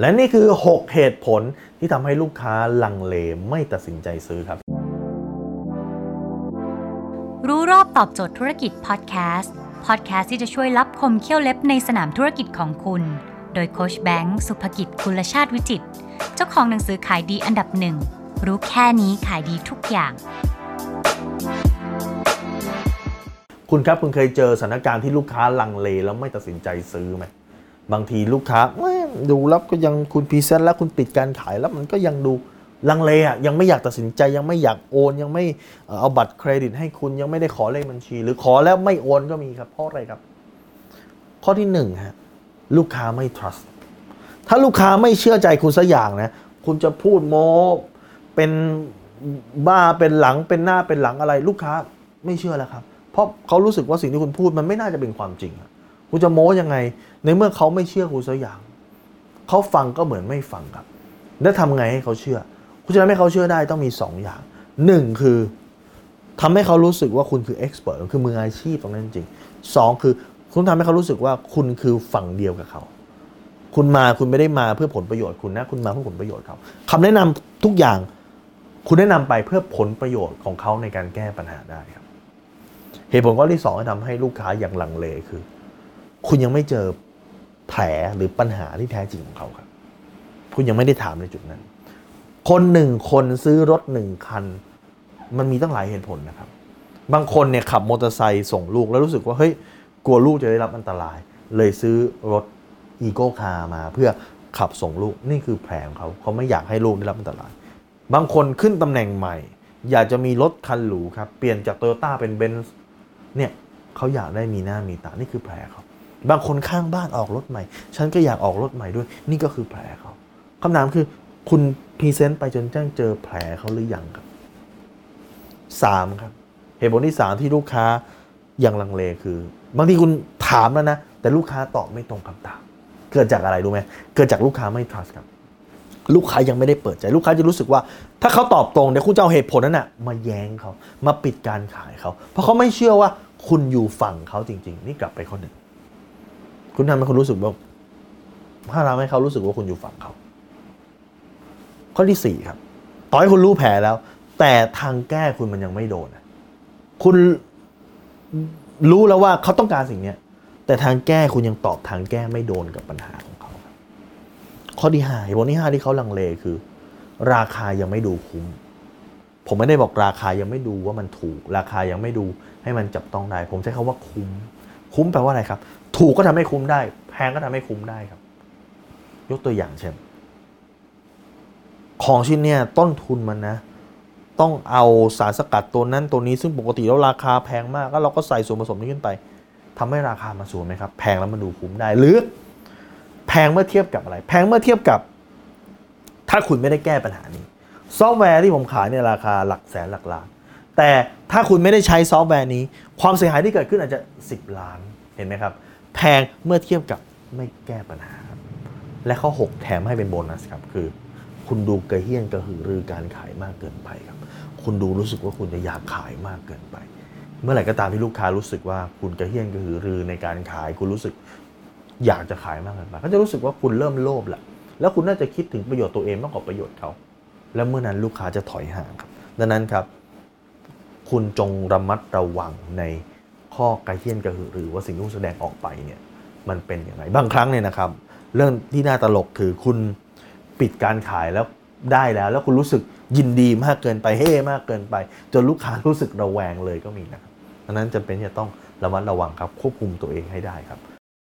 และนี่คือ 6 เหตุผลที่ทำให้ลูกค้าลังเลไม่ตัดสินใจซื้อครับ รู้รอบตอบโจทย์ธุรกิจพอดแคสต์พอดแคสต์ที่จะช่วยรับคมเขี้ยวเล็บในสนามธุรกิจของคุณ โดยโคชแบงค์สุภกิจคุลชาติวิจิตรเจ้าของหนังสือขายดีอันดับหนึ่ง รู้แค่นี้ขายดีทุกอย่าง คุณครับคุณเคยเจอสถานการณ์ที่ลูกค้าลังเลแล้วไม่ตัดสินใจซื้อไหม บางทีลูกค้าดูแล้วก็ยังคุณ present แล้วคุณปิดการขายแล้วมันก็ยังดูลังเลอะยังไม่อยากตัดสินใจยังไม่อยากโอน ยังไม่เอ่อเอาบัตรเครดิตให้คุณยังไม่ได้ขอเลขบัญชี หรือขอแล้วไม่โอนก็มีครับเพราะอะไรครับ ข้อที่หนึ่งฮะลูกค้าไม่ trust ถ้าลูกค้าไม่เชื่อใจคุณสักอย่างนะ คุณจะพูดโม้เป็นบ้าเป็นหลังเป็นหน้าเป็นหลังอะไร ลูกค้าไม่เชื่อแล้วครับ เพราะเขารู้สึกว่าสิ่งที่คุณพูดมันไม่น่าจะเป็นความจริงอะ คุณจะโม้ยังไง ในเมื่อเขาไม่เชื่อคุณสักอย่าง เขาฟังก็เหมือนไม่ฟังครับ แล้วทำไงให้เขาเชื่อ คุณจะทำให้เขาเชื่อได้ต้องมีสองอย่างหนึ่งคือทำให้เขารู้สึกว่าคุณคือเอ็กซ์เพรสคือมืออาชีพตรงนั้นจริงสองคือคุณทำให้เขารู้สึกว่าคุณคือฝั่งเดียวกับเขา คุณมาคุณไม่ได้มาเพื่อผลประโยชน์คุณนะ คุณมาเพื่อผลประโยชน์เขาคำแนะนำทุกอย่างคุณแนะนำไปเพื่อผลประโยชน์ของเขาในการแก้ปัญหาได้ครับ เหตุผลข้อที่สองที่ทำให้ลูกค้าอย่างลังเลคือ คุณยังไม่เจอแผลหรือปัญหาที่แท้จริงของเขาครับคุณยังไม่ได้ถามในจุดนั้น คนหนึ่งคนซื้อรถหนึ่งคัน มันมีตั้งหลายเหตุผลนะครับ บางคนเนี่ยขับมอเตอร์ไซค์ส่งลูกแล้วรู้สึกว่าเฮ้ยกลัวลูกจะได้รับอันตราย เลยซื้อรถ eco car มาเพื่อขับส่งลูกนี่คือแผลของเขาเขาไม่อยากให้ลูกได้รับอันตราย บางคนขึ้นตำแหน่งใหม่ อยากจะมีรถคันหรูครับเปลี่ยนจากโตโยต้าเป็นเบนซ์เนี่ยเขาอยากได้มีหน้ามีตานี่คือแผลเขา บางคนข้างบ้านออกรถใหม่ ฉันก็อยากออกรถใหม่ด้วย นี่ก็คือแผลเขาคำถามคือ คุณ present ไปจนแจ้งเจอแผลเขาหรือยังครับสามครับ เหตุผลที่สามที่ลูกค้ายังลังเลคือ บางทีคุณถามแล้วนะ แต่ลูกค้าตอบไม่ตรงคำถาม เกิดจากอะไรรู้ไหมเกิดจากลูกค้าไม่ trust ครับ ลูกค้ายังไม่ได้เปิดใจ ลูกค้าจะรู้สึกว่า ถ้าเขาตอบตรงเดี๋ยวคุณจะเอาเหตุผลนั้นนะมาแย้งเขามาปิดการขายเขา เพราะเขาไม่เชื่อว่าคุณอยู่ฝั่งเขาจริง ๆ นี่กลับไปข้อหนึ่ง คุณทำให้เขารู้สึกว่าถ้าทำให้เขารู้สึกว่าคุณอยู่ฝั่งเขา ข้อที่สี่ครับ ต่อให้คุณรู้แผลแล้ว แต่ทางแก้คุณมันยังไม่โดนคุณรู้แล้วว่าเขาต้องการสิ่งเนี้ยแต่ทางแก้คุณยังตอบทางแก้ไม่โดนกับปัญหาของเขาข้อที่ห้าเหตุผลที่ห้าที่เขาลังเลคือ ราคายังไม่ดูคุ้ม ผมไม่ได้บอกราคายังไม่ดูว่ามันถูก ราคายังไม่ดูให้มันจับต้องได้ ผมใช้คาว่าคุ้ม คุ้มแปลว่าอะไรครับ ถูกก็ทำให้คุ้มได้ แพงก็ทำให้คุ้มได้ครับ ยกตัวอย่างเช่น ของชิ้นเนี่ยต้นทุนมันนะ ต้องเอาสารสกัดตัวนั้นตัวนี้ซึ่งปกติแล้วราคาแพงมากแล้วเราก็ใส่ส่วนผสมนี้ขึ้นไปทำให้ราคามันสูงไหมครับ แพงแล้วมันดูคุ้มได้หรือแพงเมื่อเทียบกับอะไร แพงเมื่อเทียบกับ ถ้าคุณไม่ได้แก้ปัญหานี้ ซอฟต์แวร์ที่ผมขายเนี่ยราคาหลักแสนหลักล้าน แต่ถ้าคุณไม่ได้ใช้ซอฟต์แวร์นี้ ความเสียหายที่เกิดขึ้นอาจจะ 10 ล้านเห็นไหมครับ แพงเมื่อเทียบกับไม่แก้ปัญหา และข้อ 6 แถมให้เป็นโบนัสครับ คือ คุณดูกระเฮี้ยนกระหือรือการขายมากเกินไปครับ คุณดูรู้สึกว่าคุณจะอยากขายมากเกินไป เมื่อไหร่ก็ตามที่ลูกค้ารู้สึกว่าคุณกระเฮี้ยนกระหือรือในการขาย คุณรู้สึกอยากจะขายมากเกินไปก็จะรู้สึกว่าคุณเริ่มโลภแหละแล้วคุณน่าจะคิดถึงประโยชน์ตัวเองมากกว่าประโยชน์เขาแล้วเมื่อนั้นลูกค้าจะถอยห่างครับ ดังนั้นครับ คุณจงระมัดระวังในข้อกระเทียนกระหือรือว่าสิ่งที่คุณแสดงออกไปเนี่ยมันเป็นอย่างไรบางครั้งเนี่ยนะครับ เรื่องที่น่าตลกคือคุณปิดการขายแล้วได้แล้ว แล้วคุณรู้สึกยินดีมากเกินไปเฮ้มากเกินไป จนลูกค้ารู้สึกระแวงเลยก็มีนะครับดังนั้นจำเป็นจะต้องระมัดระวังครับควบคุมตัวเองให้ได้ครับ